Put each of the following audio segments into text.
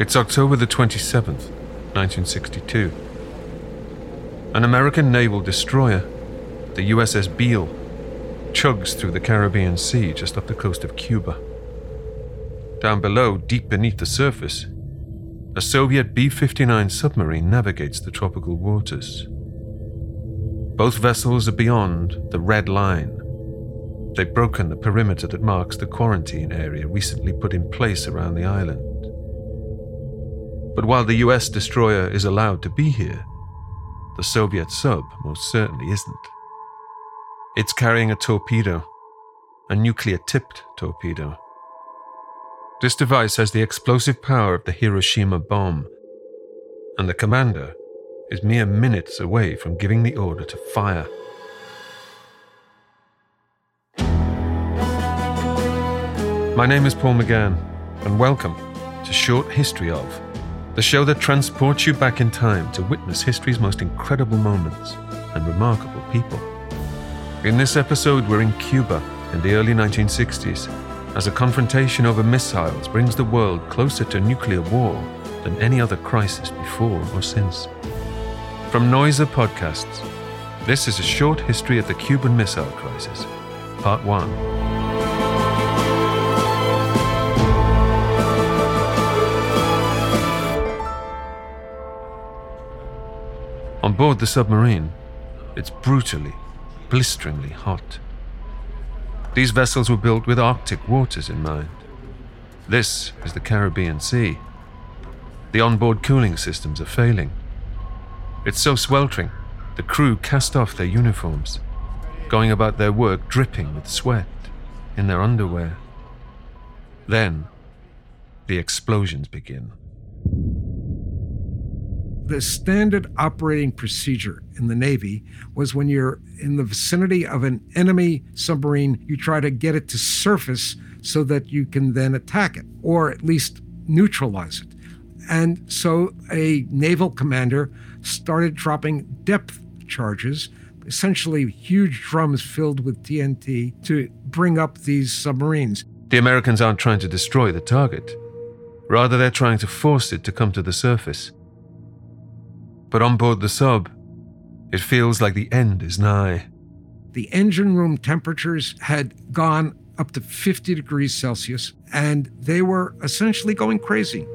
It's October the 27th, 1962. An American naval destroyer, the USS Beale, chugs through the Caribbean Sea just off the coast of Cuba. Down below, deep beneath the surface, a Soviet B 59 submarine navigates the tropical waters. Both vessels are beyond the red line. They've broken the perimeter that marks the quarantine area recently put in place around the island. But while the US destroyer is allowed to be here, the Soviet sub most certainly isn't. It's carrying a torpedo, a nuclear tipped torpedo. This device has the explosive power of the Hiroshima bomb, and the commander is mere minutes away from giving the order to fire. My name is Paul McGann, and welcome to Short History of, the show that transports you back in time to witness history's most incredible moments and remarkable people. In this episode, we're in Cuba in the early 1960s as a confrontation over missiles brings the world closer to nuclear war than any other crisis before or since. From Noiser Podcasts, this is a short history of the Cuban Missile Crisis, Part 1. On board the submarine, it's brutally, blisteringly hot. These vessels were built with Arctic waters in mind. This is the Caribbean Sea. The onboard cooling systems are failing. It's so sweltering, the crew cast off their uniforms, going about their work dripping with sweat in their underwear. Then, the explosions begin the standard operating procedure in the Navy was when you're in the vicinity of an enemy submarine, you try to get it to surface so that you can then attack it or at least neutralize it. And so a naval commander started dropping depth charges, essentially huge drums filled with TNT, to bring up these submarines. The Americans aren't trying to destroy the target. Rather, they're trying to force it to come to the surface. But on board the sub, it feels like the end is nigh. The engine room temperatures had gone up to 50 degrees Celsius, and they were essentially going crazy.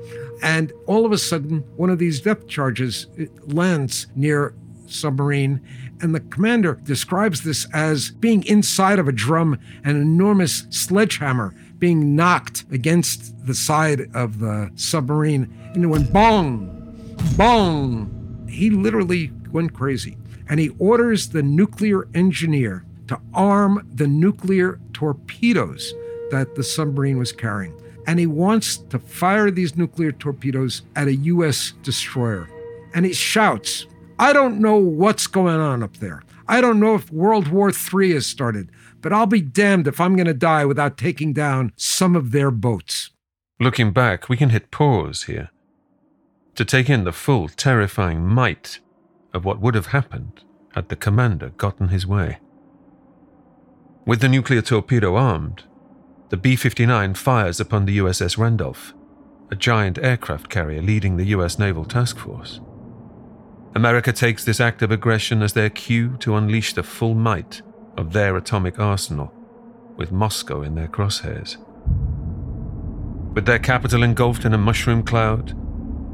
And all of a sudden, one of these depth charges lands near submarine, and the commander describes this as being inside of a drum, an enormous sledgehammer being knocked against the side of the submarine, and it went bong, bong, he literally went crazy. And he orders the nuclear engineer to arm the nuclear torpedoes that the submarine was carrying. And he wants to fire these nuclear torpedoes at a U.S. destroyer. And he shouts, I don't know what's going on up there. I don't know if World War III has started, but I'll be damned if I'm going to die without taking down some of their boats. Looking back, we can hit pause here to take in the full, terrifying might of what would have happened had the commander gotten his way. With the nuclear torpedo armed, the B 59 fires upon the USS Randolph, a giant aircraft carrier leading the US Naval Task Force. America takes this act of aggression as their cue to unleash the full might of their atomic arsenal, with Moscow in their crosshairs. With their capital engulfed in a mushroom cloud,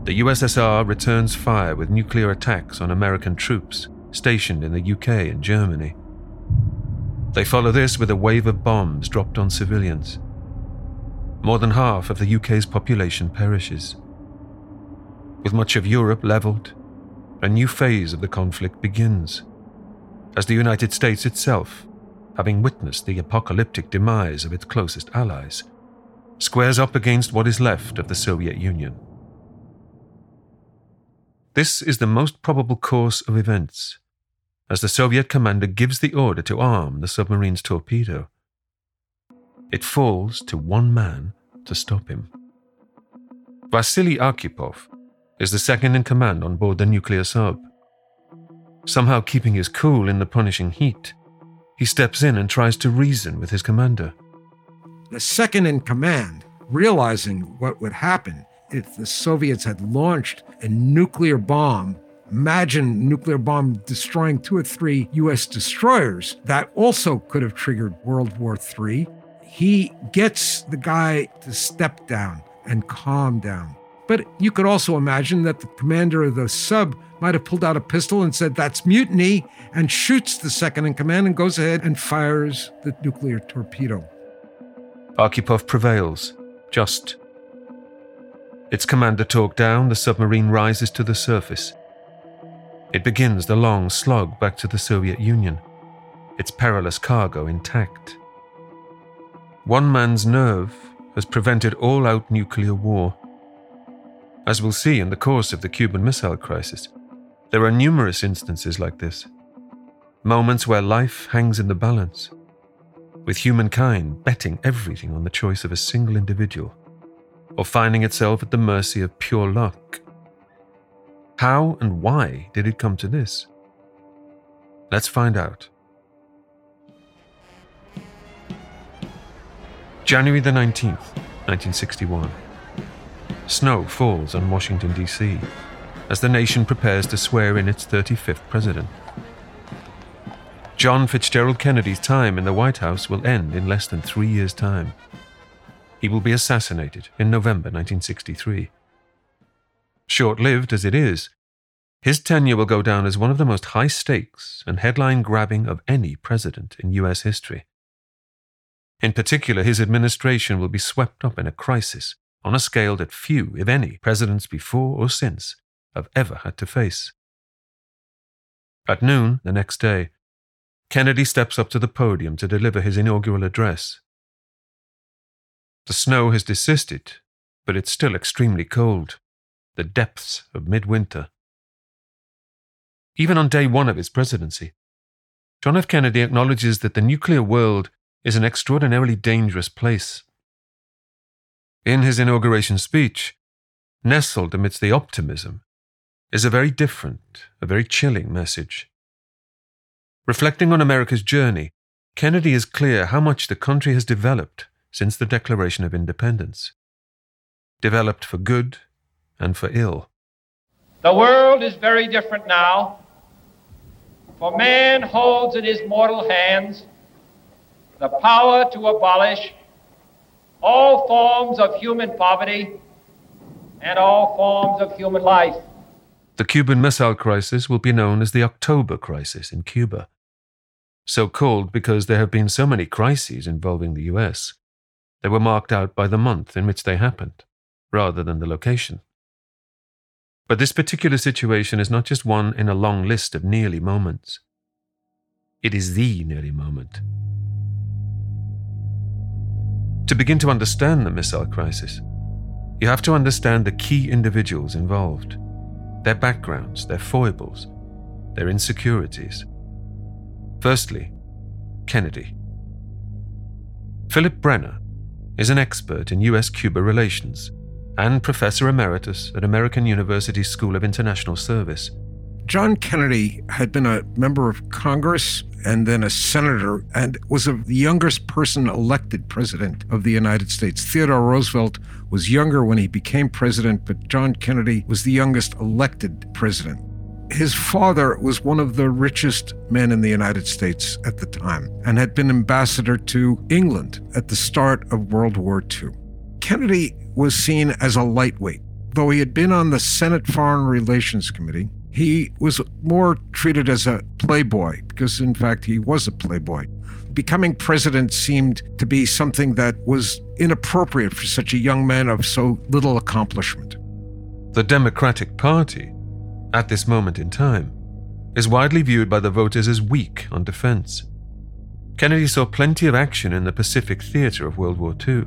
the USSR returns fire with nuclear attacks on American troops stationed in the UK and Germany. They follow this with a wave of bombs dropped on civilians. More than half of the UK's population perishes. With much of Europe leveled, a new phase of the conflict begins, as the United States itself, having witnessed the apocalyptic demise of its closest allies, squares up against what is left of the Soviet Union. This is the most probable course of events, as the Soviet commander gives the order to arm the submarine's torpedo. It falls to one man to stop him. Vasily Arkhipov is the second in command on board the nuclear sub. Somehow keeping his cool in the punishing heat, he steps in and tries to reason with his commander. The second in command, realizing what would happen if the Soviets had launched a nuclear bomb Imagine nuclear bomb destroying two or three US destroyers. That also could have triggered World War III. He gets the guy to step down and calm down. But you could also imagine that the commander of the sub might have pulled out a pistol and said, That's mutiny, and shoots the second in command and goes ahead and fires the nuclear torpedo. Arkhipov prevails, just. Its commander talked down, the submarine rises to the surface. It begins the long slog back to the Soviet Union, its perilous cargo intact. One man's nerve has prevented all out nuclear war. As we'll see in the course of the Cuban Missile Crisis, there are numerous instances like this. Moments where life hangs in the balance, with humankind betting everything on the choice of a single individual, or finding itself at the mercy of pure luck how and why did it come to this? Let's find out. January the 19th, 1961. Snow falls on Washington, D.C., as the nation prepares to swear in its 35th president. John Fitzgerald Kennedy's time in the White House will end in less than three years' time. He will be assassinated in November 1963. Short lived as it is, his tenure will go down as one of the most high stakes and headline grabbing of any president in US history. In particular, his administration will be swept up in a crisis on a scale that few, if any, presidents before or since have ever had to face. At noon the next day, Kennedy steps up to the podium to deliver his inaugural address. The snow has desisted, but it's still extremely cold the depths of midwinter. Even on day one of his presidency, John F. Kennedy acknowledges that the nuclear world is an extraordinarily dangerous place. In his inauguration speech, nestled amidst the optimism, is a very different, a very chilling message. Reflecting on America's journey, Kennedy is clear how much the country has developed since the Declaration of Independence. Developed for good and for ill. The world is very different now, for man holds in his mortal hands the power to abolish all forms of human poverty and all forms of human life. The Cuban Missile Crisis will be known as the October Crisis in Cuba. So called because there have been so many crises involving the US. They were marked out by the month in which they happened, rather than the location. But this particular situation is not just one in a long list of nearly moments. It is the nearly moment. To begin to understand the missile crisis, you have to understand the key individuals involved, their backgrounds, their foibles, their insecurities. Firstly, Kennedy. Philip Brenner is an expert in US Cuba relations and Professor Emeritus at American University School of International Service. John Kennedy had been a member of Congress and then a senator and was the youngest person elected president of the United States. Theodore Roosevelt was younger when he became president, but John Kennedy was the youngest elected president. His father was one of the richest men in the United States at the time and had been ambassador to England at the start of World War II. Kennedy was seen as a lightweight. Though he had been on the Senate Foreign Relations Committee, he was more treated as a playboy because, in fact, he was a playboy. Becoming president seemed to be something that was inappropriate for such a young man of so little accomplishment. The Democratic Party, at this moment in time, is widely viewed by the voters as weak on defense. Kennedy saw plenty of action in the Pacific theater of World War II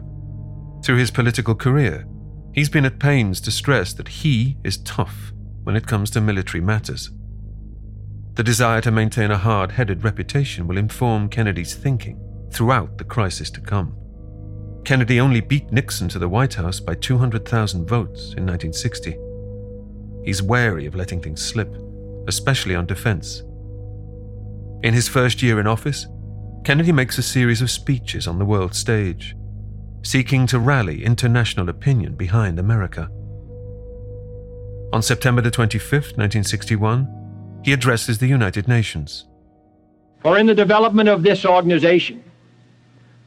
through his political career, he's been at pains to stress that he is tough when it comes to military matters. The desire to maintain a hard headed reputation will inform Kennedy's thinking throughout the crisis to come. Kennedy only beat Nixon to the White House by 200,000 votes in 1960. He's wary of letting things slip, especially on defense. In his first year in office, Kennedy makes a series of speeches on the world stage seeking to rally international opinion behind America. On September the 25th, 1961, he addresses the United Nations. For in the development of this organization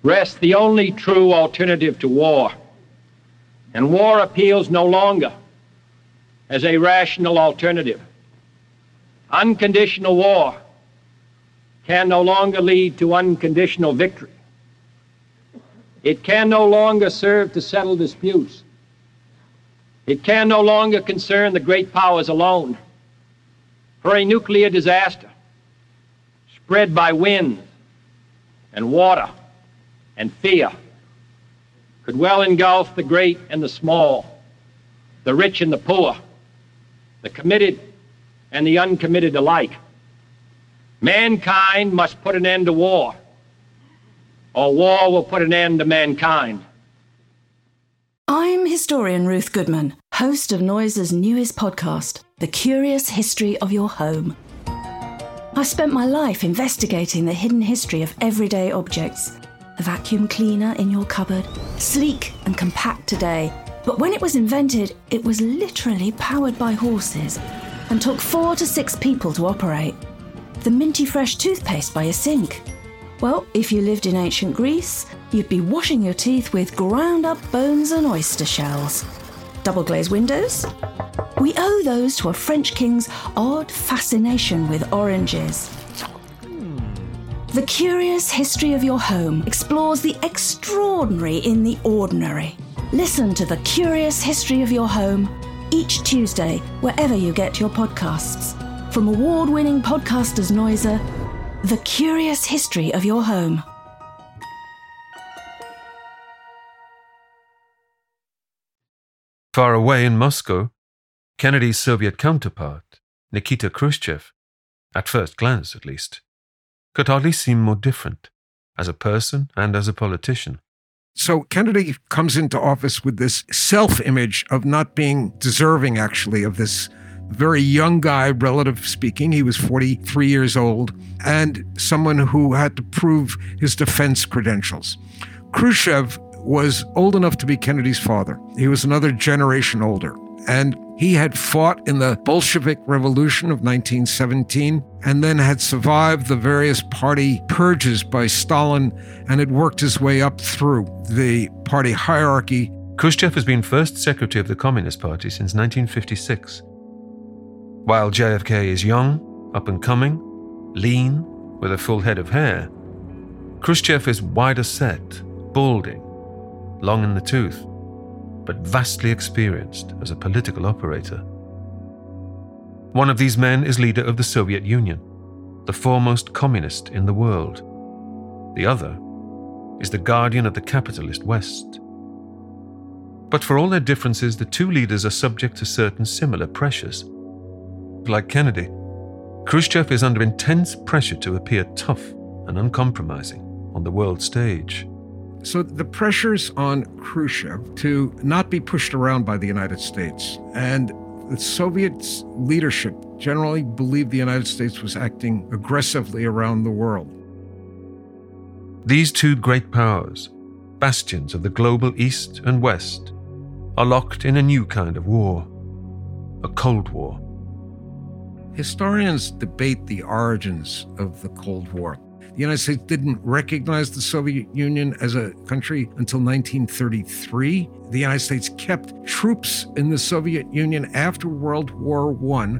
rests the only true alternative to war. And war appeals no longer as a rational alternative. Unconditional war can no longer lead to unconditional victory. It can no longer serve to settle disputes. It can no longer concern the great powers alone. For a nuclear disaster spread by wind and water and fear could well engulf the great and the small, the rich and the poor, the committed and the uncommitted alike. Mankind must put an end to war, or war will put an end to mankind. I'm historian Ruth Goodman, host of Noiser's newest podcast, The Curious History of Your Home. I've spent my life investigating the hidden history of everyday objects. The vacuum cleaner in your cupboard, sleek and compact today, but when it was invented, it was literally powered by horses and took four to six people to operate. The minty fresh toothpaste by a sink. Well, if you lived in ancient Greece, you'd be washing your teeth with ground up bones and oyster shells. Double glazed windows? We owe those to a French king's odd fascination with oranges. The Curious History of Your Home explores the extraordinary in the ordinary. Listen to The Curious History of Your Home each Tuesday, wherever you get your podcasts. From award winning podcasters Noiser, The Curious History of Your Home. Far away in Moscow, Kennedy's Soviet counterpart, Nikita Khrushchev, at first glance at least, could hardly seem more different as a person and as a politician. So Kennedy comes into office with this self image of not being deserving, actually, of this very young guy, relative speaking. He was 43 years old, and someone who had to prove his defense credentials. Khrushchev was old enough to be Kennedy's father. He was another generation older. And he had fought in the Bolshevik Revolution of 1917 and then had survived the various party purges by Stalin and had worked his way up through the party hierarchy. Khrushchev has been first secretary of the Communist Party since 1956. While JFK is young, up and coming, lean, with a full head of hair, Khrushchev is wider set, balding, long in the tooth, but vastly experienced as a political operator. One of these men is leader of the Soviet Union, the foremost communist in the world. The other is the guardian of the capitalist West. But for all their differences, the two leaders are subject to certain similar pressures. Like Kennedy, Khrushchev is under intense pressure to appear tough and uncompromising on the world stage. So the pressures on Khrushchev to not be pushed around by the United States and the Soviet leadership generally believed the United States was acting aggressively around the world. These two great powers, bastions of the global East and West, are locked in a new kind of war a Cold War. Historians debate the origins of the Cold War. The United States didn't recognize the Soviet Union as a country until 1933. The United States kept troops in the Soviet Union after World War I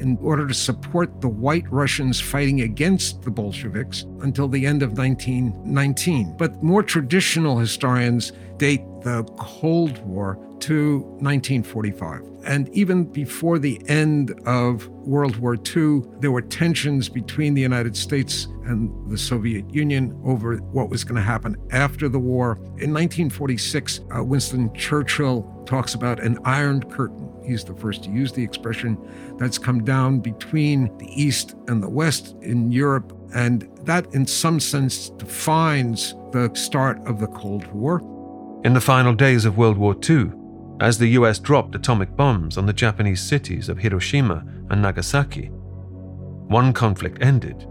in order to support the white Russians fighting against the Bolsheviks until the end of 1919. But more traditional historians date the Cold War to 1945. And even before the end of World War II, there were tensions between the United States and the Soviet Union over what was going to happen after the war. In 1946, uh, Winston Churchill talks about an iron curtain. He's the first to use the expression that's come down between the East and the West in Europe. And that, in some sense, defines the start of the Cold War. In the final days of World War II, as the US dropped atomic bombs on the Japanese cities of Hiroshima and Nagasaki, one conflict ended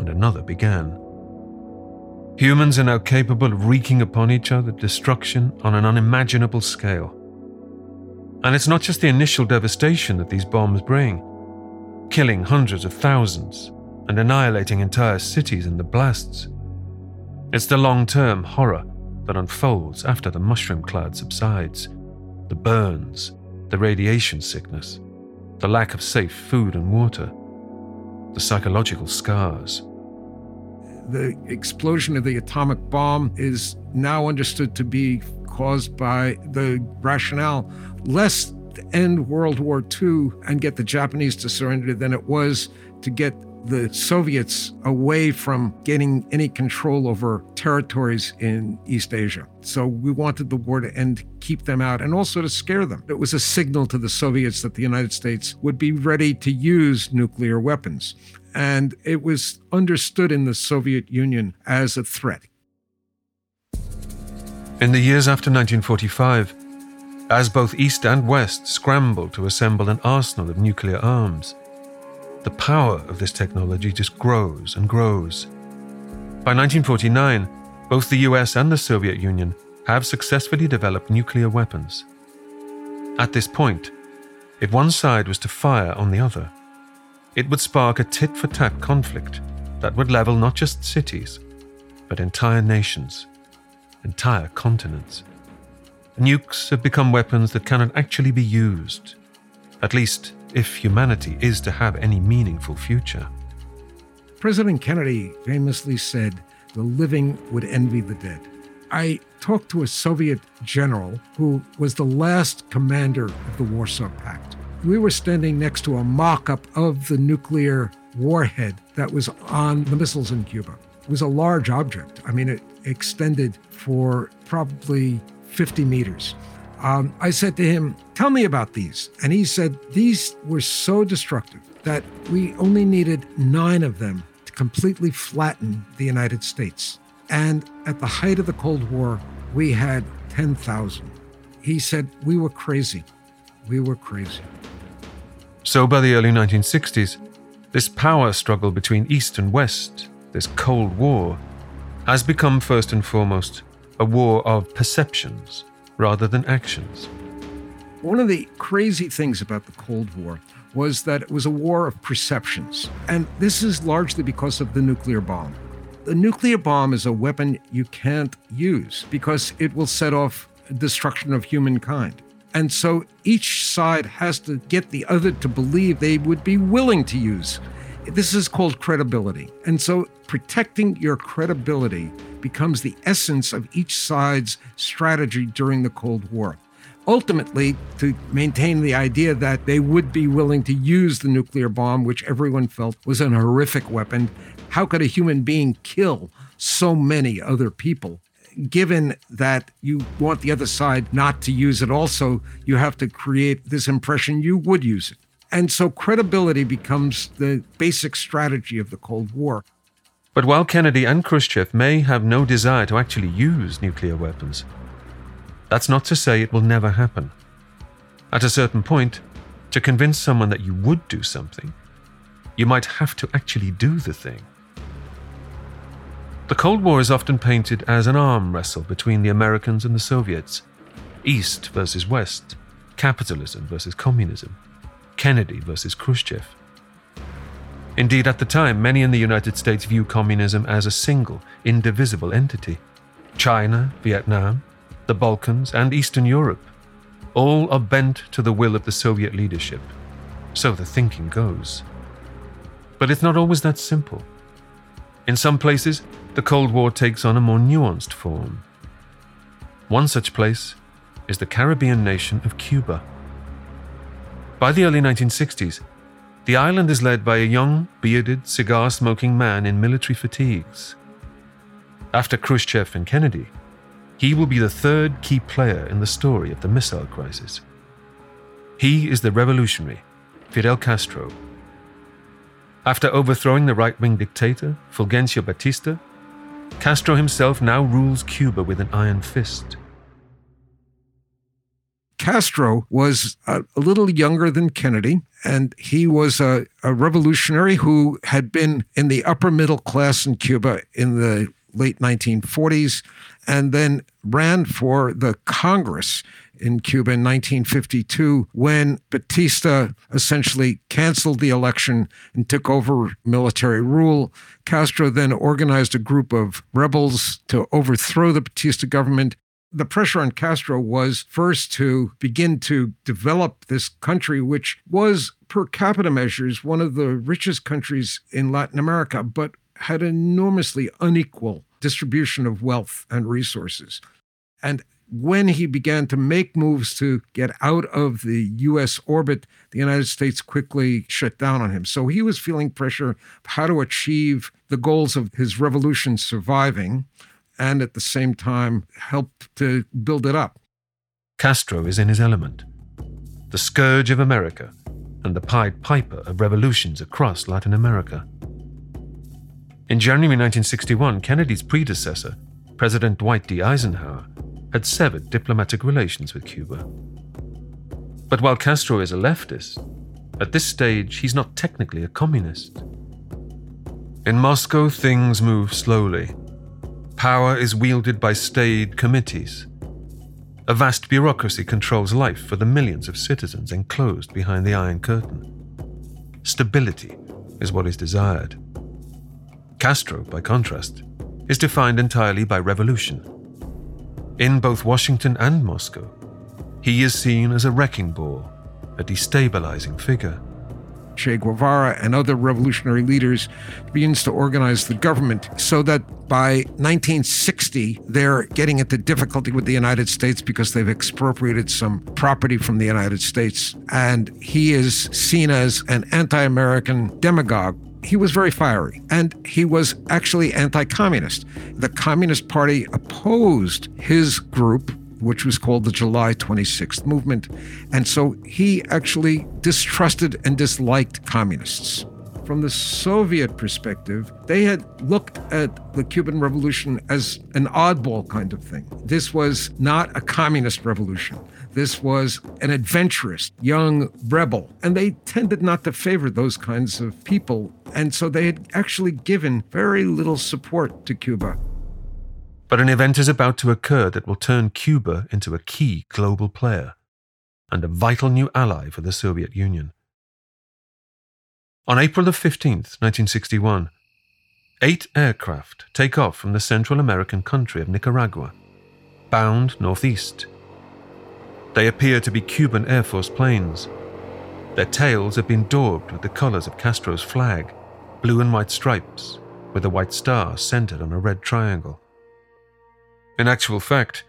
and another began. Humans are now capable of wreaking upon each other destruction on an unimaginable scale. And it's not just the initial devastation that these bombs bring, killing hundreds of thousands and annihilating entire cities in the blasts. It's the long term horror that unfolds after the mushroom cloud subsides the burns, the radiation sickness, the lack of safe food and water, the psychological scars. The explosion of the atomic bomb is now understood to be caused by the rationale less to end World War II and get the Japanese to surrender than it was to get the Soviets away from getting any control over territories in East Asia. So we wanted the war to end, keep them out, and also to scare them. It was a signal to the Soviets that the United States would be ready to use nuclear weapons. And it was understood in the Soviet Union as a threat. In the years after 1945, as both East and West scrambled to assemble an arsenal of nuclear arms, the power of this technology just grows and grows. By 1949, both the US and the Soviet Union have successfully developed nuclear weapons. At this point, if one side was to fire on the other, it would spark a tit for tat conflict that would level not just cities, but entire nations, entire continents. Nukes have become weapons that cannot actually be used, at least if humanity is to have any meaningful future. President Kennedy famously said, The living would envy the dead. I talked to a Soviet general who was the last commander of the Warsaw Pact. We were standing next to a mock up of the nuclear warhead that was on the missiles in Cuba. It was a large object. I mean, it extended for probably 50 meters. Um, I said to him, Tell me about these. And he said, These were so destructive that we only needed nine of them to completely flatten the United States. And at the height of the Cold War, we had 10,000. He said, We were crazy. We were crazy. So by the early 1960s, this power struggle between East and West, this Cold War, has become first and foremost a war of perceptions rather than actions. One of the crazy things about the Cold War was that it was a war of perceptions. And this is largely because of the nuclear bomb. The nuclear bomb is a weapon you can't use because it will set off destruction of humankind. And so each side has to get the other to believe they would be willing to use. This is called credibility. And so protecting your credibility becomes the essence of each side's strategy during the Cold War. Ultimately, to maintain the idea that they would be willing to use the nuclear bomb, which everyone felt was an horrific weapon. How could a human being kill so many other people? Given that you want the other side not to use it, also, you have to create this impression you would use it. And so credibility becomes the basic strategy of the Cold War. But while Kennedy and Khrushchev may have no desire to actually use nuclear weapons, that's not to say it will never happen. At a certain point, to convince someone that you would do something, you might have to actually do the thing. The Cold War is often painted as an arm wrestle between the Americans and the Soviets, East versus West, capitalism versus communism, Kennedy versus Khrushchev. Indeed, at the time, many in the United States view communism as a single, indivisible entity. China, Vietnam, the Balkans, and Eastern Europe all are bent to the will of the Soviet leadership. So the thinking goes. But it's not always that simple. In some places, the Cold War takes on a more nuanced form. One such place is the Caribbean nation of Cuba. By the early 1960s, the island is led by a young, bearded, cigar smoking man in military fatigues. After Khrushchev and Kennedy, he will be the third key player in the story of the missile crisis. He is the revolutionary, Fidel Castro. After overthrowing the right wing dictator, Fulgencio Batista, Castro himself now rules Cuba with an iron fist. Castro was a, a, little younger than Kennedy, and he was a, a revolutionary who had been in the upper middle class in Cuba in the late 1940s, and then ran for the Congress in Cuba in 1952 when Batista essentially canceled the election and took over military rule. Castro then organized a group of rebels to overthrow the Batista government. The pressure on Castro was first to begin to develop this country, which was, per capita measures, one of the richest countries in Latin America, but had enormously unequal distribution of wealth and resources. And when he began to make moves to get out of the US orbit, the United States quickly shut down on him. So he was feeling pressure how to achieve the goals of his revolution surviving and at the same time help to build it up. Castro is in his element, the scourge of America and the Pied Piper of revolutions across Latin America. In January 1961, Kennedy's predecessor, President Dwight D. Eisenhower, had severed diplomatic relations with Cuba. But while Castro is a leftist, at this stage he's not technically a communist. In Moscow, things move slowly. Power is wielded by staid committees. A vast bureaucracy controls life for the millions of citizens enclosed behind the Iron Curtain. Stability is what is desired. Castro, by contrast, is defined entirely by revolution in both Washington and Moscow, he is seen as a wrecking ball, a destabilizing figure. Che Guevara and other revolutionary leaders begins to organize the government so that by 1960 they're getting into difficulty with the United States because they've expropriated some property from the United States and he is seen as an anti-American demagogue he was very fiery and he was actually anti communist. The Communist Party opposed his group, which was called the July 26th Movement. And so he actually distrusted and disliked communists. From the Soviet perspective, they had looked at the Cuban Revolution as an oddball kind of thing. This was not a communist revolution. This was an adventurous young rebel. And they tended not to favor those kinds of people. And so they had actually given very little support to Cuba. But an event is about to occur that will turn Cuba into a key global player and a vital new ally for the Soviet Union. On April the 15th, 1961, eight aircraft take off from the Central American country of Nicaragua, bound northeast they appear to be Cuban Air Force planes. Their tails have been daubed with the colors of Castro's flag, blue and white stripes, with a white star centered on a red triangle. In actual fact,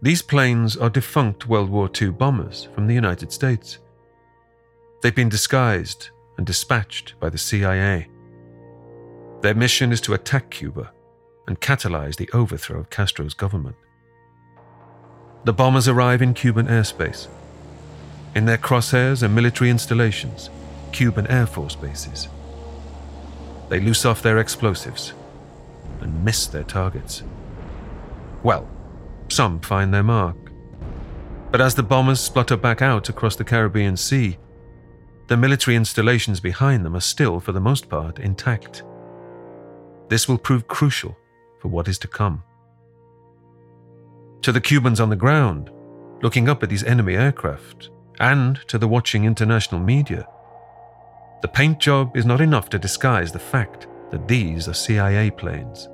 these planes are defunct World War II bombers from the United States. They've been disguised and dispatched by the CIA. Their mission is to attack Cuba and catalyze the overthrow of Castro's government. The bombers arrive in Cuban airspace. In their crosshairs are military installations, Cuban Air Force bases. They loose off their explosives and miss their targets. Well, some find their mark. But as the bombers splutter back out across the Caribbean Sea, the military installations behind them are still, for the most part, intact. This will prove crucial for what is to come. To the Cubans on the ground, looking up at these enemy aircraft, and to the watching international media, the paint job is not enough to disguise the fact that these are CIA planes.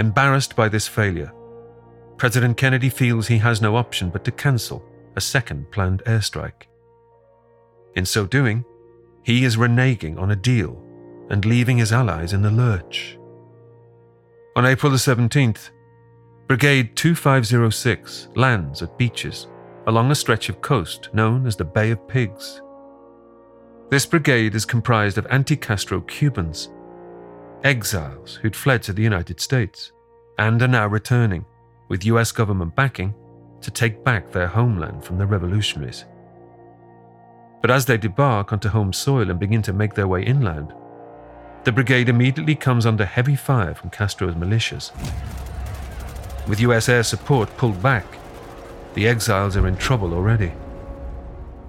Embarrassed by this failure, President Kennedy feels he has no option but to cancel a second planned airstrike. In so doing, he is reneging on a deal and leaving his allies in the lurch. On April the 17th, Brigade 2506 lands at beaches along a stretch of coast known as the Bay of Pigs. This brigade is comprised of anti Castro Cubans, exiles who'd fled to the United States and are now returning, with US government backing, to take back their homeland from the revolutionaries. But as they debark onto home soil and begin to make their way inland, the brigade immediately comes under heavy fire from Castro's militias with US air support pulled back, the exiles are in trouble already.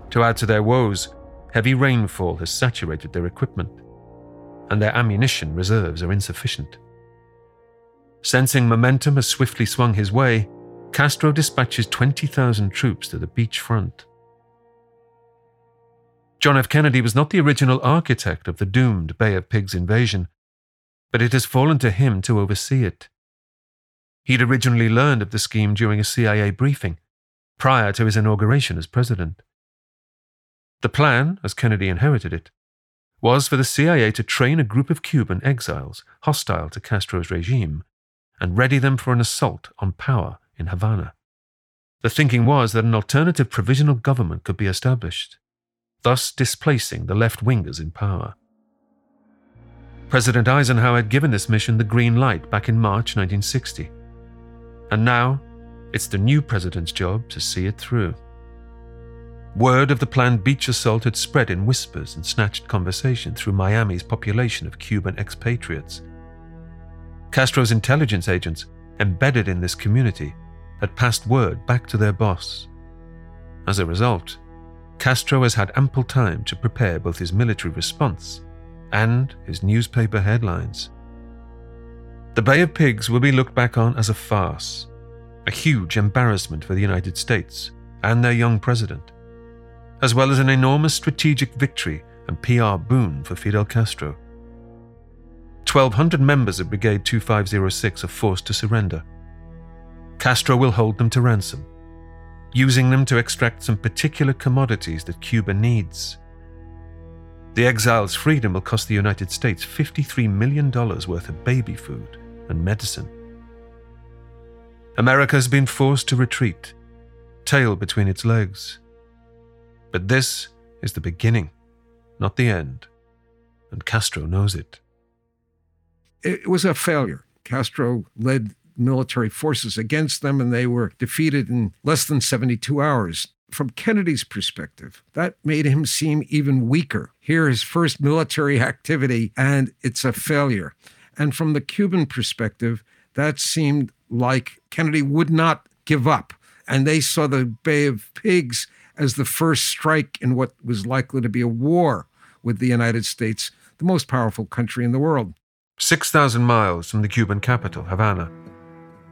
To add to their woes, heavy rainfall has saturated their equipment, and their ammunition reserves are insufficient. Sensing momentum has swiftly swung his way, Castro dispatches 20,000 troops to the beach front. John F. Kennedy was not the original architect of the doomed Bay of Pigs invasion, but it has fallen to him to oversee it. He'd originally learned of the scheme during a CIA briefing, prior to his inauguration as president. The plan, as Kennedy inherited it, was for the CIA to train a group of Cuban exiles hostile to Castro's regime and ready them for an assault on power in Havana. The thinking was that an alternative provisional government could be established, thus displacing the left wingers in power. President Eisenhower had given this mission the green light back in March 1960. And now, it's the new president's job to see it through. Word of the planned beach assault had spread in whispers and snatched conversation through Miami's population of Cuban expatriates. Castro's intelligence agents, embedded in this community, had passed word back to their boss. As a result, Castro has had ample time to prepare both his military response and his newspaper headlines. The Bay of Pigs will be looked back on as a farce, a huge embarrassment for the United States and their young president as well as an enormous strategic victory and PR boon for Fidel Castro. 1,200 members of Brigade 2506 are forced to surrender. Castro will hold them to ransom, using them to extract some particular commodities that Cuba needs. The exiles' freedom will cost the United States $53 million worth of baby food and medicine. America has been forced to retreat, tail between its legs. But this is the beginning, not the end. And Castro knows it. It was a failure. Castro led military forces against them, and they were defeated in less than 72 hours. From Kennedy's perspective, that made him seem even weaker. Here, his first military activity, and it's a failure. And from the Cuban perspective, that seemed like Kennedy would not give up. And they saw the Bay of Pigs as the first strike in what was likely to be a war with the United States, the most powerful country in the world. 6,000 miles from the Cuban capital, Havana.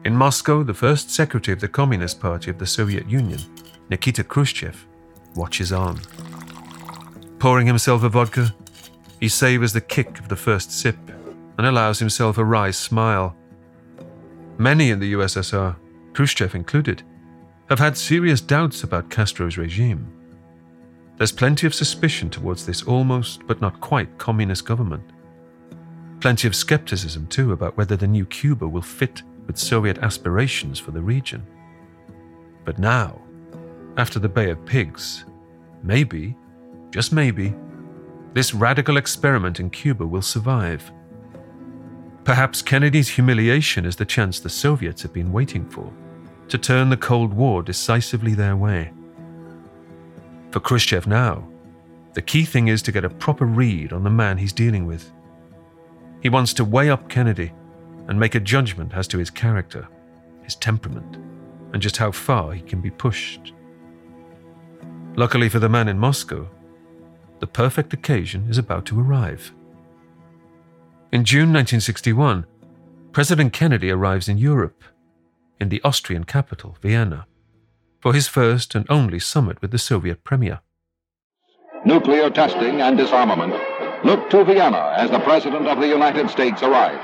In Moscow, the first secretary of the Communist Party of the Soviet Union, Nikita Khrushchev, watches on. Pouring himself a vodka, he savors the kick of the first sip and allows himself a wry smile. Many in the USSR, Khrushchev included, have had serious doubts about Castro's regime. There's plenty of suspicion towards this almost but not quite communist government. Plenty of skepticism, too, about whether the new Cuba will fit with Soviet aspirations for the region. But now, after the Bay of Pigs, maybe, just maybe, this radical experiment in Cuba will survive. Perhaps Kennedy's humiliation is the chance the Soviets have been waiting for to turn the Cold War decisively their way. For Khrushchev now, the key thing is to get a proper read on the man he's dealing with. He wants to weigh up Kennedy and make a judgment as to his character, his temperament, and just how far he can be pushed. Luckily for the man in Moscow, the perfect occasion is about to arrive. In June 1961, President Kennedy arrives in Europe in the Austrian capital, Vienna, for his first and only summit with the Soviet Premier. Nuclear testing and disarmament. Look to Vienna as the President of the United States arrived.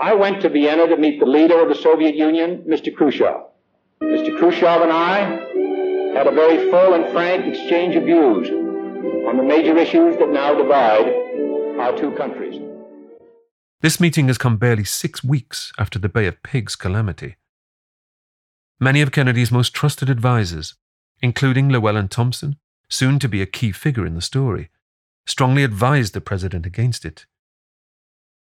I went to Vienna to meet the leader of the Soviet Union, Mr. Khrushchev. Mr. Khrushchev and I had a very full and frank exchange of views on the major issues that now divide our two countries. This meeting has come barely six weeks after the Bay of Pigs calamity. Many of Kennedy's most trusted advisers, including Llewellyn Thompson, soon to be a key figure in the story, strongly advised the president against it.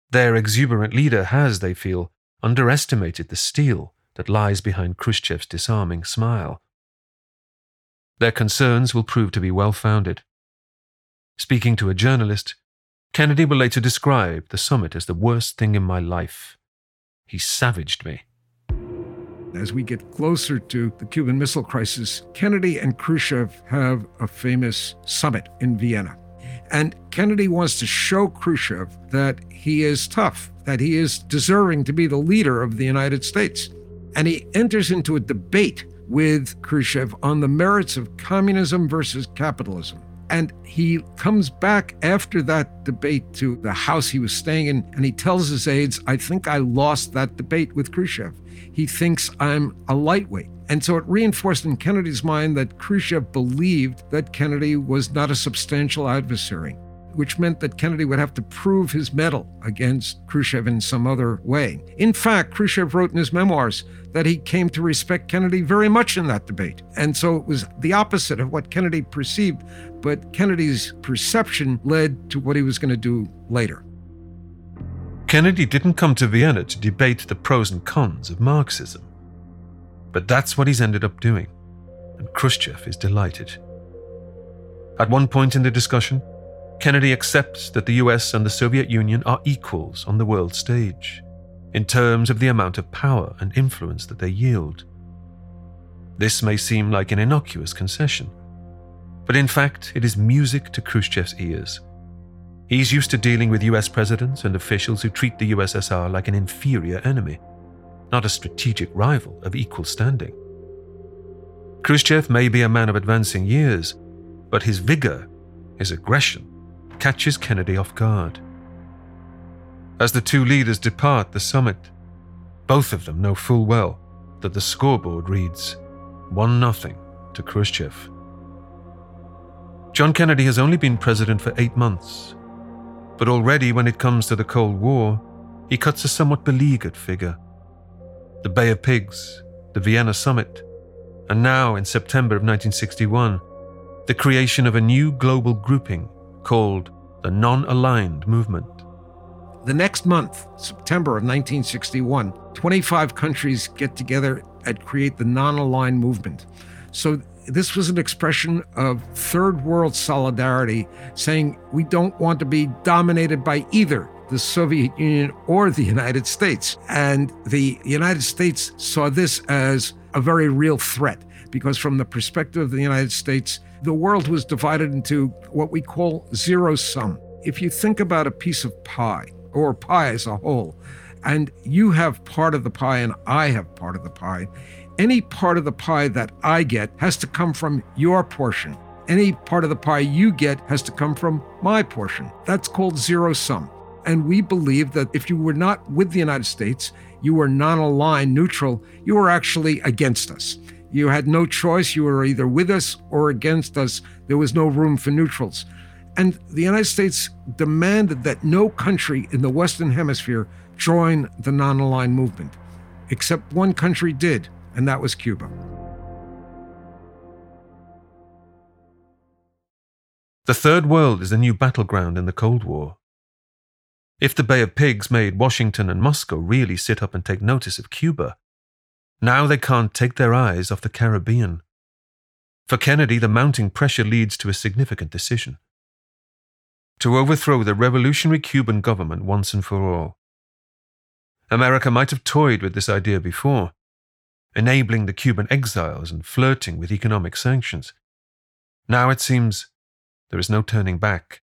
Their exuberant leader has, they feel, underestimated the steel that lies behind Khrushchev's disarming smile. Their concerns will prove to be well founded. Speaking to a journalist, Kennedy will later describe the summit as the worst thing in my life. He savaged me. As we get closer to the Cuban Missile Crisis, Kennedy and Khrushchev have a famous summit in Vienna. And Kennedy wants to show Khrushchev that he is tough, that he is deserving to be the leader of the United States. And he enters into a debate with Khrushchev on the merits of communism versus capitalism. And he comes back after that debate to the house he was staying in, and he tells his aides, I think I lost that debate with Khrushchev. He thinks I'm a lightweight. And so it reinforced in Kennedy's mind that Khrushchev believed that Kennedy was not a substantial adversary which meant that Kennedy would have to prove his mettle against Khrushchev in some other way. In fact, Khrushchev wrote in his memoirs that he came to respect Kennedy very much in that debate. And so it was the opposite of what Kennedy perceived, but Kennedy's perception led to what he was going to do later. Kennedy didn't come to Vienna to debate the pros and cons of Marxism. But that's what he's ended up doing, and Khrushchev is delighted. At one point in the discussion, Kennedy accepts that the US and the Soviet Union are equals on the world stage, in terms of the amount of power and influence that they yield. This may seem like an innocuous concession, but in fact, it is music to Khrushchev's ears. He's used to dealing with US presidents and officials who treat the USSR like an inferior enemy, not a strategic rival of equal standing. Khrushchev may be a man of advancing years, but his vigor, his aggression, catches Kennedy off guard. As the two leaders depart the summit, both of them know full well that the scoreboard reads 1 0 to Khrushchev. John Kennedy has only been president for eight months, but already when it comes to the Cold War, he cuts a somewhat beleaguered figure. The Bay of Pigs, the Vienna summit, and now in September of 1961, the creation of a new global grouping called the Non Aligned Movement. The next month, September of 1961, 25 countries get together and create the Non Aligned Movement. So this was an expression of third world solidarity, saying we don't want to be dominated by either the Soviet Union or the United States. And the United States saw this as a very real threat because, from the perspective of the United States, the world was divided into what we call zero sum. If you think about a piece of pie, or pie as a whole, and you have part of the pie and I have part of the pie, any part of the pie that I get has to come from your portion. Any part of the pie you get has to come from my portion. That's called zero sum. And we believe that if you were not with the United States, you were non aligned, neutral, you were actually against us. You had no choice. You were either with us or against us. There was no room for neutrals. And the United States demanded that no country in the Western Hemisphere join the non aligned movement, except one country did, and that was Cuba. The Third World is the new battleground in the Cold War. If the Bay of Pigs made Washington and Moscow really sit up and take notice of Cuba, now they can't take their eyes off the Caribbean. For Kennedy, the mounting pressure leads to a significant decision to overthrow the revolutionary Cuban government once and for all. America might have toyed with this idea before, enabling the Cuban exiles and flirting with economic sanctions. Now it seems there is no turning back.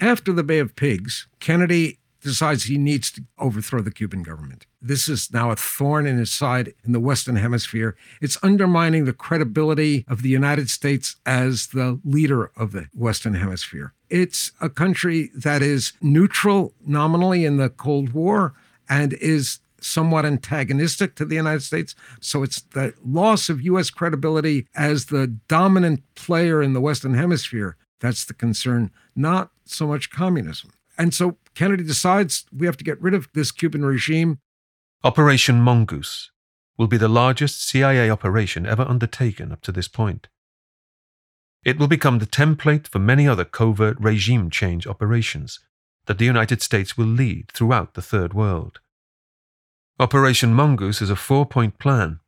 After the Bay of Pigs, Kennedy decides he needs to overthrow the Cuban government. This is now a thorn in his side in the Western Hemisphere. It's undermining the credibility of the United States as the leader of the Western Hemisphere. It's a country that is neutral nominally in the Cold War and is somewhat antagonistic to the United States. So it's the loss of U.S. credibility as the dominant player in the Western Hemisphere that's the concern, not so much communism. And so Kennedy decides we have to get rid of this Cuban regime. Operation Mongoose will be the largest CIA operation ever undertaken up to this point. It will become the template for many other covert regime change operations that the United States will lead throughout the Third World. Operation Mongoose is a four point plan.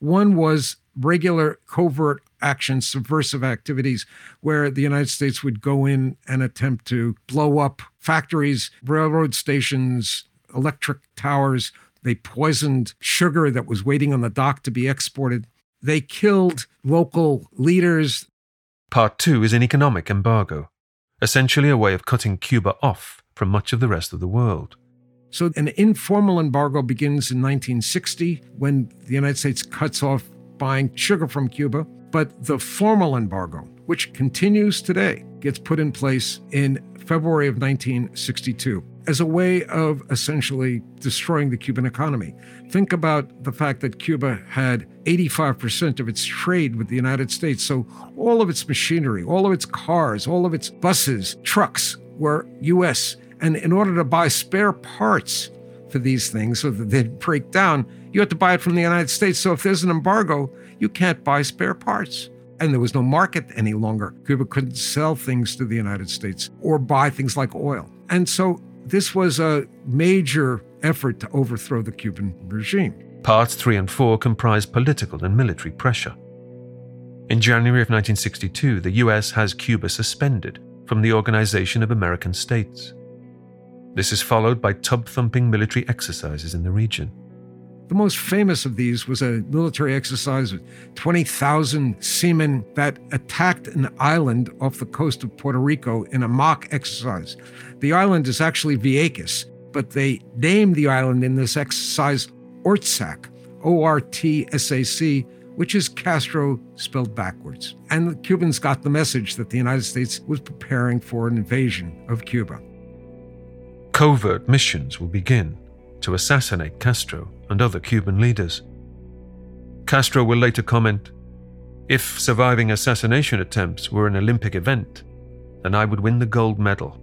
One was regular covert actions, subversive activities, where the United States would go in and attempt to blow up factories, railroad stations, electric towers. They poisoned sugar that was waiting on the dock to be exported. They killed local leaders. Part two is an economic embargo, essentially a way of cutting Cuba off from much of the rest of the world. So, an informal embargo begins in 1960 when the United States cuts off buying sugar from Cuba. But the formal embargo, which continues today, gets put in place in February of 1962 as a way of essentially destroying the Cuban economy. Think about the fact that Cuba had 85% of its trade with the United States. So all of its machinery, all of its cars, all of its buses, trucks were US. And in order to buy spare parts for these things so that they'd break down, you have to buy it from the United States. So if there's an embargo, you can't buy spare parts. And there was no market any longer. Cuba couldn't sell things to the United States or buy things like oil. And so this was a major effort to overthrow the Cuban regime. Parts 3 and 4 comprise political and military pressure. In January of 1962, the US has Cuba suspended from the Organization of American States. This is followed by tub thumping military exercises in the region. The most famous of these was a military exercise with 20,000 seamen that attacked an island off the coast of Puerto Rico in a mock exercise. The island is actually Vieques, but they named the island in this exercise Ortsac, O R T S A C, which is Castro spelled backwards. And the Cubans got the message that the United States was preparing for an invasion of Cuba. Covert missions will begin to assassinate Castro and other Cuban leaders. Castro will later comment If surviving assassination attempts were an Olympic event, then I would win the gold medal.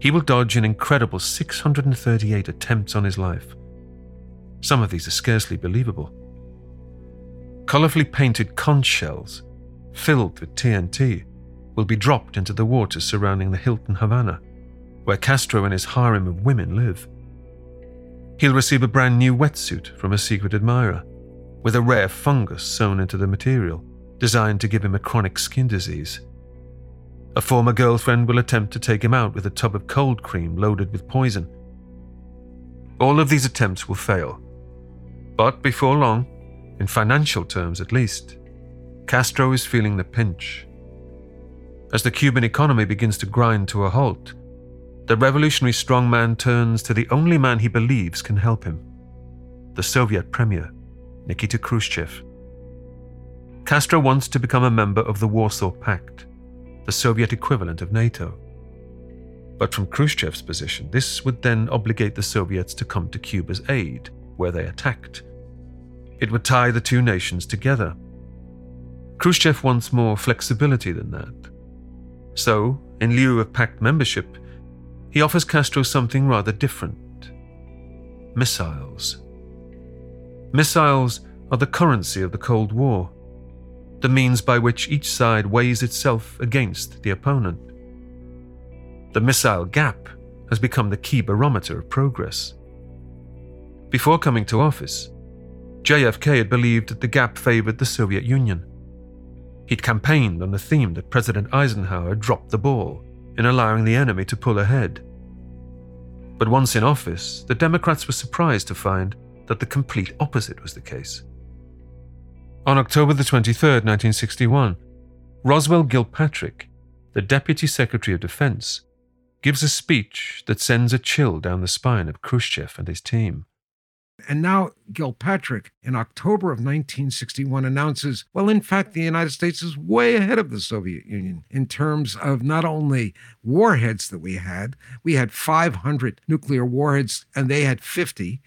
He will dodge an incredible 638 attempts on his life. Some of these are scarcely believable. Colorfully painted conch shells, filled with TNT, will be dropped into the waters surrounding the Hilton Havana, where Castro and his harem of women live. He'll receive a brand new wetsuit from a secret admirer, with a rare fungus sewn into the material, designed to give him a chronic skin disease. A former girlfriend will attempt to take him out with a tub of cold cream loaded with poison. All of these attempts will fail. But before long, in financial terms at least, Castro is feeling the pinch. As the Cuban economy begins to grind to a halt, the revolutionary strongman turns to the only man he believes can help him the Soviet Premier, Nikita Khrushchev. Castro wants to become a member of the Warsaw Pact, the Soviet equivalent of NATO. But from Khrushchev's position, this would then obligate the Soviets to come to Cuba's aid where they attacked. It would tie the two nations together. Khrushchev wants more flexibility than that. So, in lieu of pact membership, he offers Castro something rather different missiles. Missiles are the currency of the Cold War, the means by which each side weighs itself against the opponent. The missile gap has become the key barometer of progress. Before coming to office, JFK had believed that the gap favored the Soviet Union. He'd campaigned on the theme that President Eisenhower dropped the ball in allowing the enemy to pull ahead. But once in office, the Democrats were surprised to find that the complete opposite was the case. On October the 23rd, 1961, Roswell Gilpatric, the Deputy Secretary of Defense, gives a speech that sends a chill down the spine of Khrushchev and his team. And now Gilpatric, in October of 1961, announces well, in fact, the United States is way ahead of the Soviet Union in terms of not only warheads that we had, we had 500 nuclear warheads and they had 50.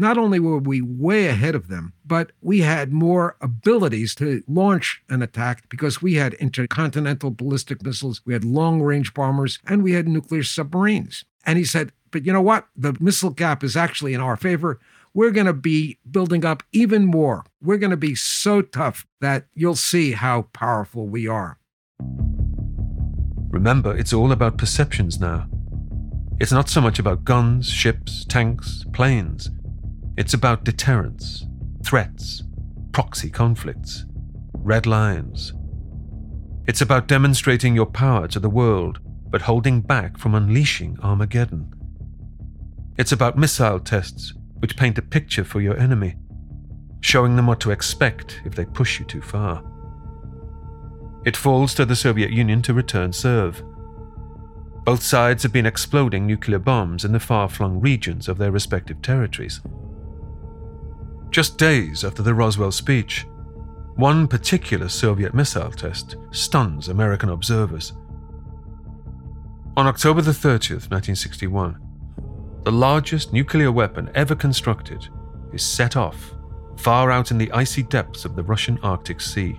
Not only were we way ahead of them, but we had more abilities to launch an attack because we had intercontinental ballistic missiles, we had long range bombers, and we had nuclear submarines. And he said, but you know what? The missile gap is actually in our favor we're going to be building up even more. We're going to be so tough that you'll see how powerful we are. Remember, it's all about perceptions now. It's not so much about guns, ships, tanks, planes. It's about deterrence, threats, proxy conflicts, red lines. It's about demonstrating your power to the world, but holding back from unleashing Armageddon. It's about missile tests which paint a picture for your enemy, showing them what to expect if they push you too far. It falls to the Soviet Union to return serve. Both sides have been exploding nuclear bombs in the far flung regions of their respective territories. Just days after the Roswell speech, one particular Soviet missile test stuns American observers. On October the 30th, 1961, the largest nuclear weapon ever constructed is set off far out in the icy depths of the Russian Arctic Sea.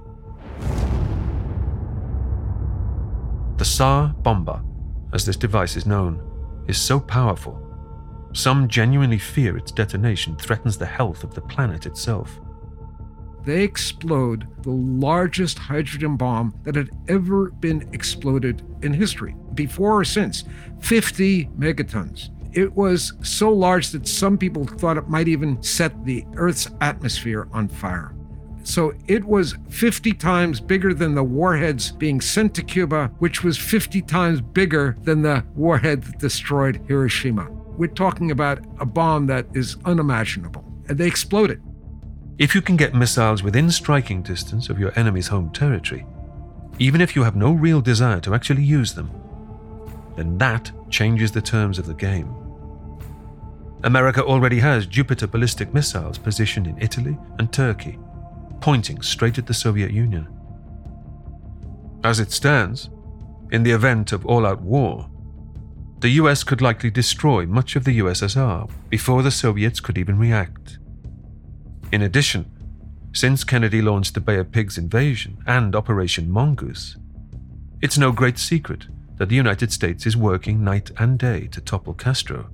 The Tsar Bomba, as this device is known, is so powerful, some genuinely fear its detonation threatens the health of the planet itself. They explode the largest hydrogen bomb that had ever been exploded in history, before or since 50 megatons. It was so large that some people thought it might even set the Earth's atmosphere on fire. So it was 50 times bigger than the warheads being sent to Cuba, which was 50 times bigger than the warhead that destroyed Hiroshima. We're talking about a bomb that is unimaginable. And they exploded. If you can get missiles within striking distance of your enemy's home territory, even if you have no real desire to actually use them, then that changes the terms of the game. America already has Jupiter ballistic missiles positioned in Italy and Turkey, pointing straight at the Soviet Union. As it stands, in the event of all out war, the US could likely destroy much of the USSR before the Soviets could even react. In addition, since Kennedy launched the Bay of Pigs invasion and Operation Mongoose, it's no great secret that the United States is working night and day to topple Castro.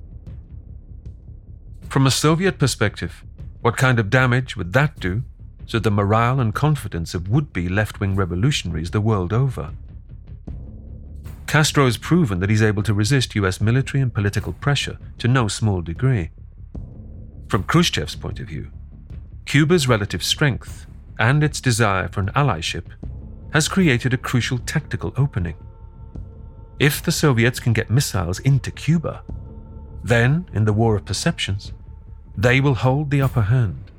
From a Soviet perspective, what kind of damage would that do to the morale and confidence of would be left wing revolutionaries the world over? Castro has proven that he's able to resist US military and political pressure to no small degree. From Khrushchev's point of view, Cuba's relative strength and its desire for an allyship has created a crucial tactical opening. If the Soviets can get missiles into Cuba, then, in the war of perceptions, they will hold the upper hand,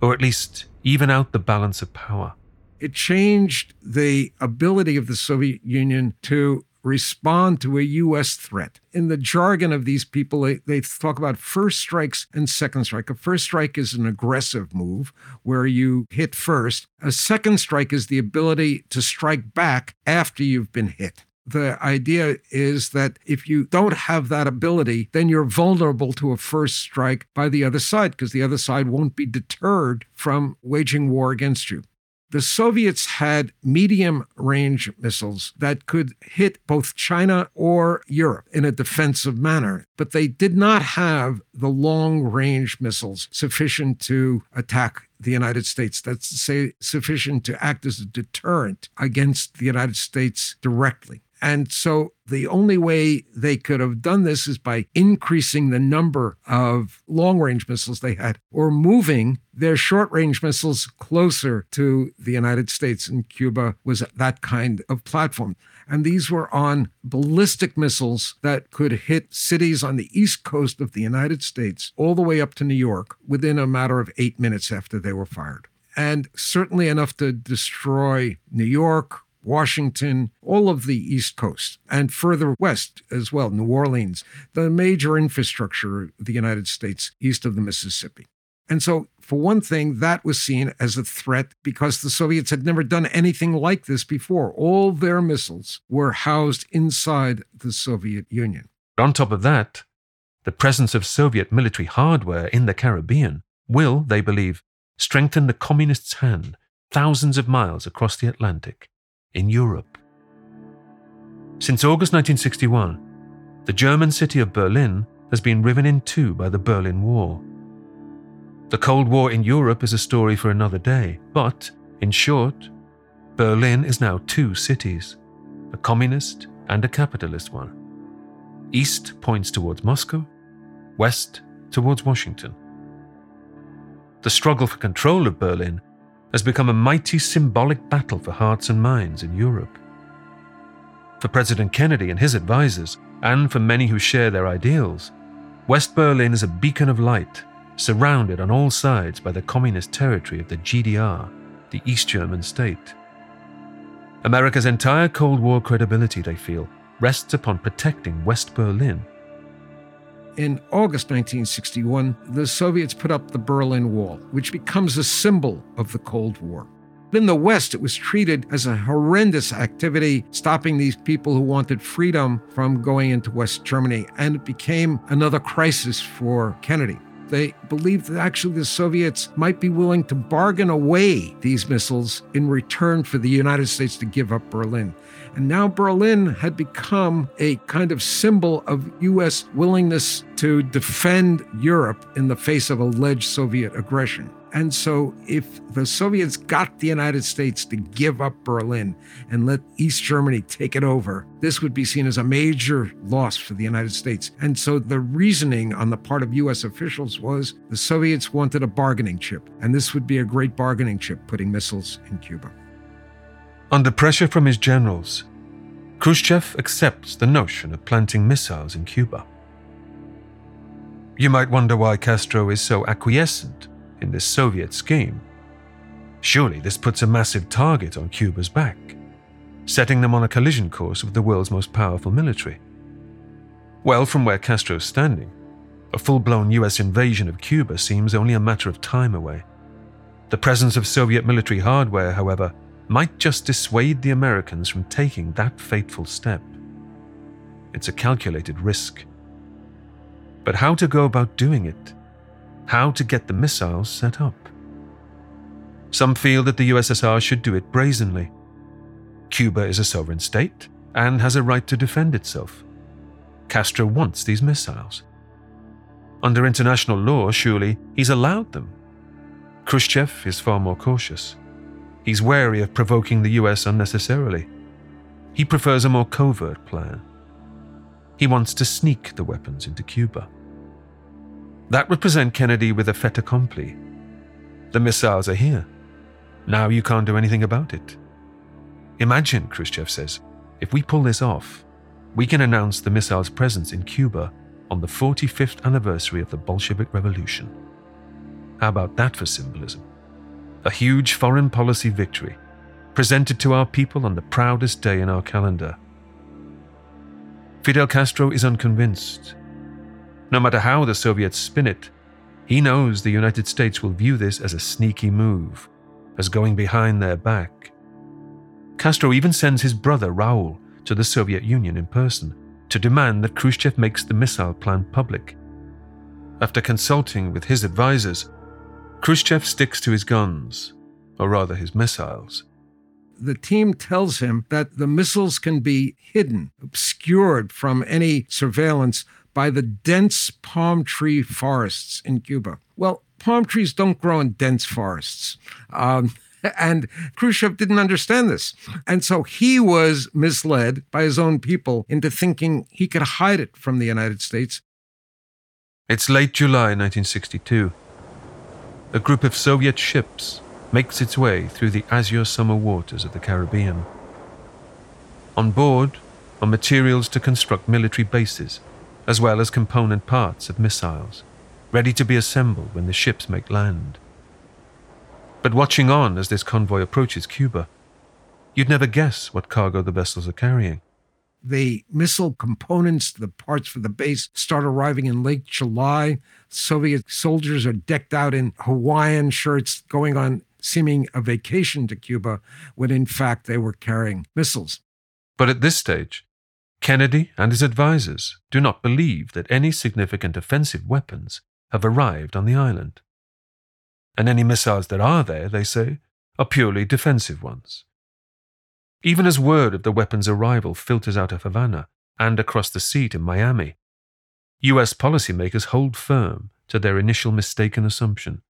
or at least even out the balance of power. It changed the ability of the Soviet Union to respond to a U.S. threat. In the jargon of these people, they, they, talk about first strikes and second strike. A first strike is an aggressive move where you hit first. A second strike is the ability to strike back after you've been hit the idea is that if you don't have that ability, then you're vulnerable to a first strike by the other side because the other side won't be deterred from waging war against you. The Soviets had medium range missiles that could hit both China or Europe in a defensive manner, but they did not have the long range missiles sufficient to attack the United States. That's to say, sufficient to act as a deterrent against the United States directly. And so the only way they could have done this is by increasing the number of long range missiles they had or moving their short range missiles closer to the United States. And Cuba was that kind of platform. And these were on ballistic missiles that could hit cities on the east coast of the United States all the way up to New York within a matter of eight minutes after they were fired. And certainly enough to destroy New York, Washington, all of the East Coast, and further west as well, New Orleans, the major infrastructure of the United States east of the Mississippi. And so, for one thing, that was seen as a threat because the Soviets had never done anything like this before. All their missiles were housed inside the Soviet Union. On top of that, the presence of Soviet military hardware in the Caribbean will, they believe, strengthen the communists' hand thousands of miles across the Atlantic in Europe. Since August 1961, the German city of Berlin has been riven in two by the Berlin Wall. The Cold War in Europe is a story for another day, but, in short, Berlin is now two cities a communist and a capitalist one. East points towards Moscow, west towards Washington. The struggle for control of Berlin has become a mighty symbolic battle for hearts and minds in Europe. For President Kennedy and his advisers, and for many who share their ideals, West Berlin is a beacon of light, surrounded on all sides by the communist territory of the GDR, the East German state. America's entire Cold War credibility, they feel, rests upon protecting West Berlin. In August 1961, the Soviets put up the Berlin Wall, which becomes a symbol of the Cold War. In the West, it was treated as a horrendous activity, stopping these people who wanted freedom from going into West Germany, and it became another crisis for Kennedy. They believed that actually the Soviets might be willing to bargain away these missiles in return for the United States to give up Berlin. And now Berlin had become a kind of symbol of U.S. willingness to defend Europe in the face of alleged Soviet aggression. And so, if the Soviets got the United States to give up Berlin and let East Germany take it over, this would be seen as a major loss for the United States. And so, the reasoning on the part of US officials was the Soviets wanted a bargaining chip, and this would be a great bargaining chip, putting missiles in Cuba. Under pressure from his generals, Khrushchev accepts the notion of planting missiles in Cuba. You might wonder why Castro is so acquiescent in this Soviet scheme. Surely this puts a massive target on Cuba's back, setting them on a collision course with the world's most powerful military. Well, from where Castro's standing, a full blown US invasion of Cuba seems only a matter of time away. The presence of Soviet military hardware, however, might just dissuade the Americans from taking that fateful step. It's a calculated risk. But how to go about doing it? how to get the missiles set up. Some feel that the USSR should do it brazenly. Cuba is a sovereign state and has a right to defend itself. Castro wants these missiles. Under international law, surely he's allowed them. Khrushchev is far more cautious. He's wary of provoking the US unnecessarily. He prefers a more covert plan. He wants to sneak the weapons into Cuba. That would present Kennedy with a fait accompli. The missiles are here. Now you can't do anything about it. Imagine, Khrushchev says, if we pull this off, we can announce the missile's presence in Cuba on the 45th anniversary of the Bolshevik Revolution. How about that for symbolism? A huge foreign policy victory, presented to our people on the proudest day in our calendar. Fidel Castro is unconvinced no matter how the Soviets spin it, he knows the United States will view this as a sneaky move, as going behind their back. Castro even sends his brother Raul to the Soviet Union in person to demand that Khrushchev makes the missile plan public. After consulting with his advisors, Khrushchev sticks to his guns, or rather his missiles. The team tells him that the missiles can be hidden, obscured from any surveillance by the dense palm tree forests in Cuba. Well, palm trees don't grow in dense forests. Um, and Khrushchev didn't understand this. And so he was misled by his own people into thinking he could hide it from the United States. It's late July 1962. A group of Soviet ships makes its way through the azure summer waters of the Caribbean. On board are materials to construct military bases as well as component parts of missiles, ready to be assembled when the ships make land. But watching on as this convoy approaches Cuba, you'd never guess what cargo the vessels are carrying. The missile components, the parts for the base, start arriving in late July. Soviet soldiers are decked out in Hawaiian shirts, going on seeming a vacation to Cuba, when in fact they were carrying missiles. But at this stage, Kennedy and his advisers do not believe that any significant offensive weapons have arrived on the island. And any missiles that are there, they say, are purely defensive ones. Even as word of the weapon's arrival filters out of Havana and across the sea to Miami, US policymakers hold firm to their initial mistaken assumption.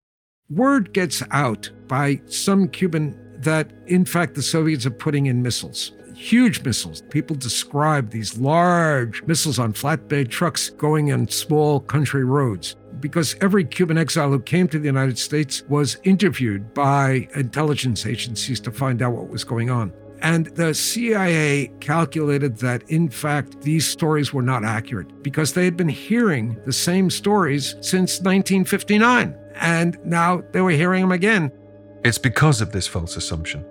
Word gets out by some Cuban that, in fact, the Soviets are putting in missiles huge missiles. People describe these large missiles on flatbed trucks going on small country roads. Because every Cuban exile who came to the United States was interviewed by intelligence agencies to find out what was going on. And the CIA calculated that, in fact, these stories were not accurate because they had been hearing the same stories since 1959. And now they were hearing them again. It's because of this false assumption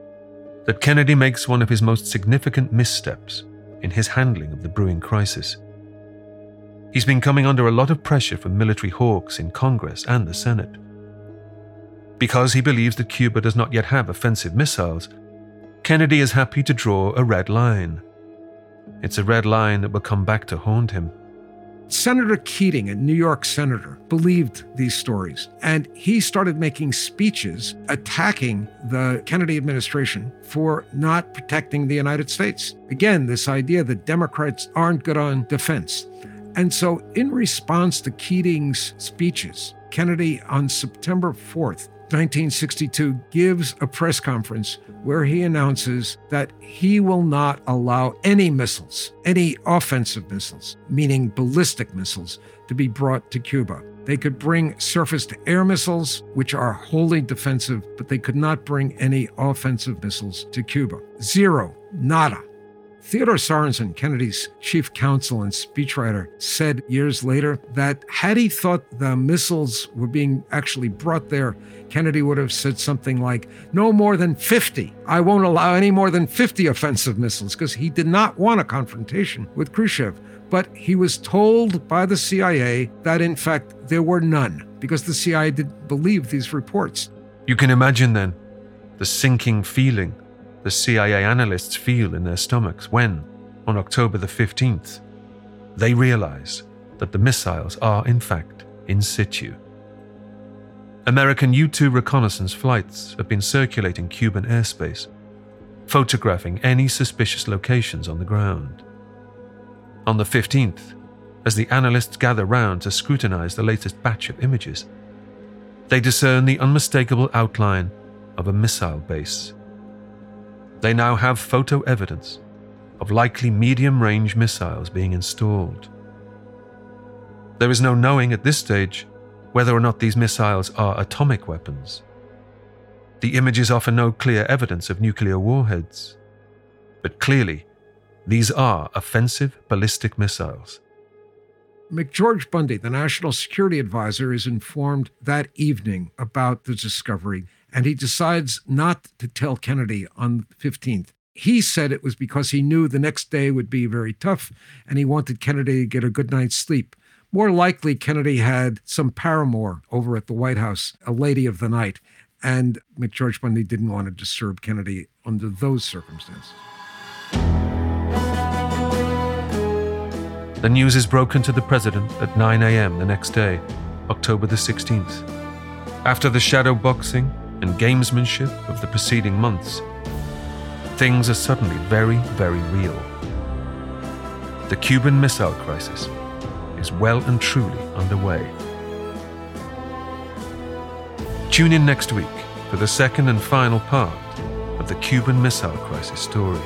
that Kennedy makes one of his most significant missteps in his handling of the brewing crisis. He's been coming under a lot of pressure from military hawks in Congress and the Senate. Because he believes that Cuba does not yet have offensive missiles, Kennedy is happy to draw a red line. It's a red line that will come back to haunt him. Senator Keating, a New York senator, believed these stories, and he started making speeches attacking the Kennedy administration for not protecting the United States. Again, this idea that Democrats aren't good on defense. And so, in response to Keating's speeches, Kennedy on September 4th 1962 gives a press conference where he announces that he will not allow any missiles, any offensive missiles, meaning ballistic missiles, to be brought to Cuba. They could bring surface to air missiles, which are wholly defensive, but they could not bring any offensive missiles to Cuba. Zero, nada. Theodore Sorensen, Kennedy's chief counsel and speechwriter, said years later that had he thought the missiles were being actually brought there, Kennedy would have said something like, No more than 50. I won't allow any more than 50 offensive missiles, because he did not want a confrontation with Khrushchev. But he was told by the CIA that, in fact, there were none, because the CIA didn't believe these reports. You can imagine then the sinking feeling the CIA analysts feel in their stomachs when, on October the 15th, they realize that the missiles are, in fact, in situ. American U 2 reconnaissance flights have been circulating Cuban airspace, photographing any suspicious locations on the ground. On the 15th, as the analysts gather round to scrutinize the latest batch of images, they discern the unmistakable outline of a missile base they now have photo evidence of likely medium range missiles being installed. There is no knowing at this stage whether or not these missiles are atomic weapons. The images offer no clear evidence of nuclear warheads, but clearly, these are offensive ballistic missiles. McGeorge Bundy, the National Security Advisor, is informed that evening about the discovery and he decides not to tell Kennedy on the 15th. He said it was because he knew the next day would be very tough and he wanted Kennedy to get a good night's sleep. More likely, Kennedy had some paramour over at the White House, a lady of the night, and McGeorge Bundy didn't want to disturb Kennedy under those circumstances. The news is broken to the president at 9 a.m. the next day, October the 16th. After the shadow boxing, and gamesmanship of the preceding months, things are suddenly very, very real. The Cuban Missile Crisis is well and truly underway. Tune in next week for the second and final part of the Cuban Missile Crisis story.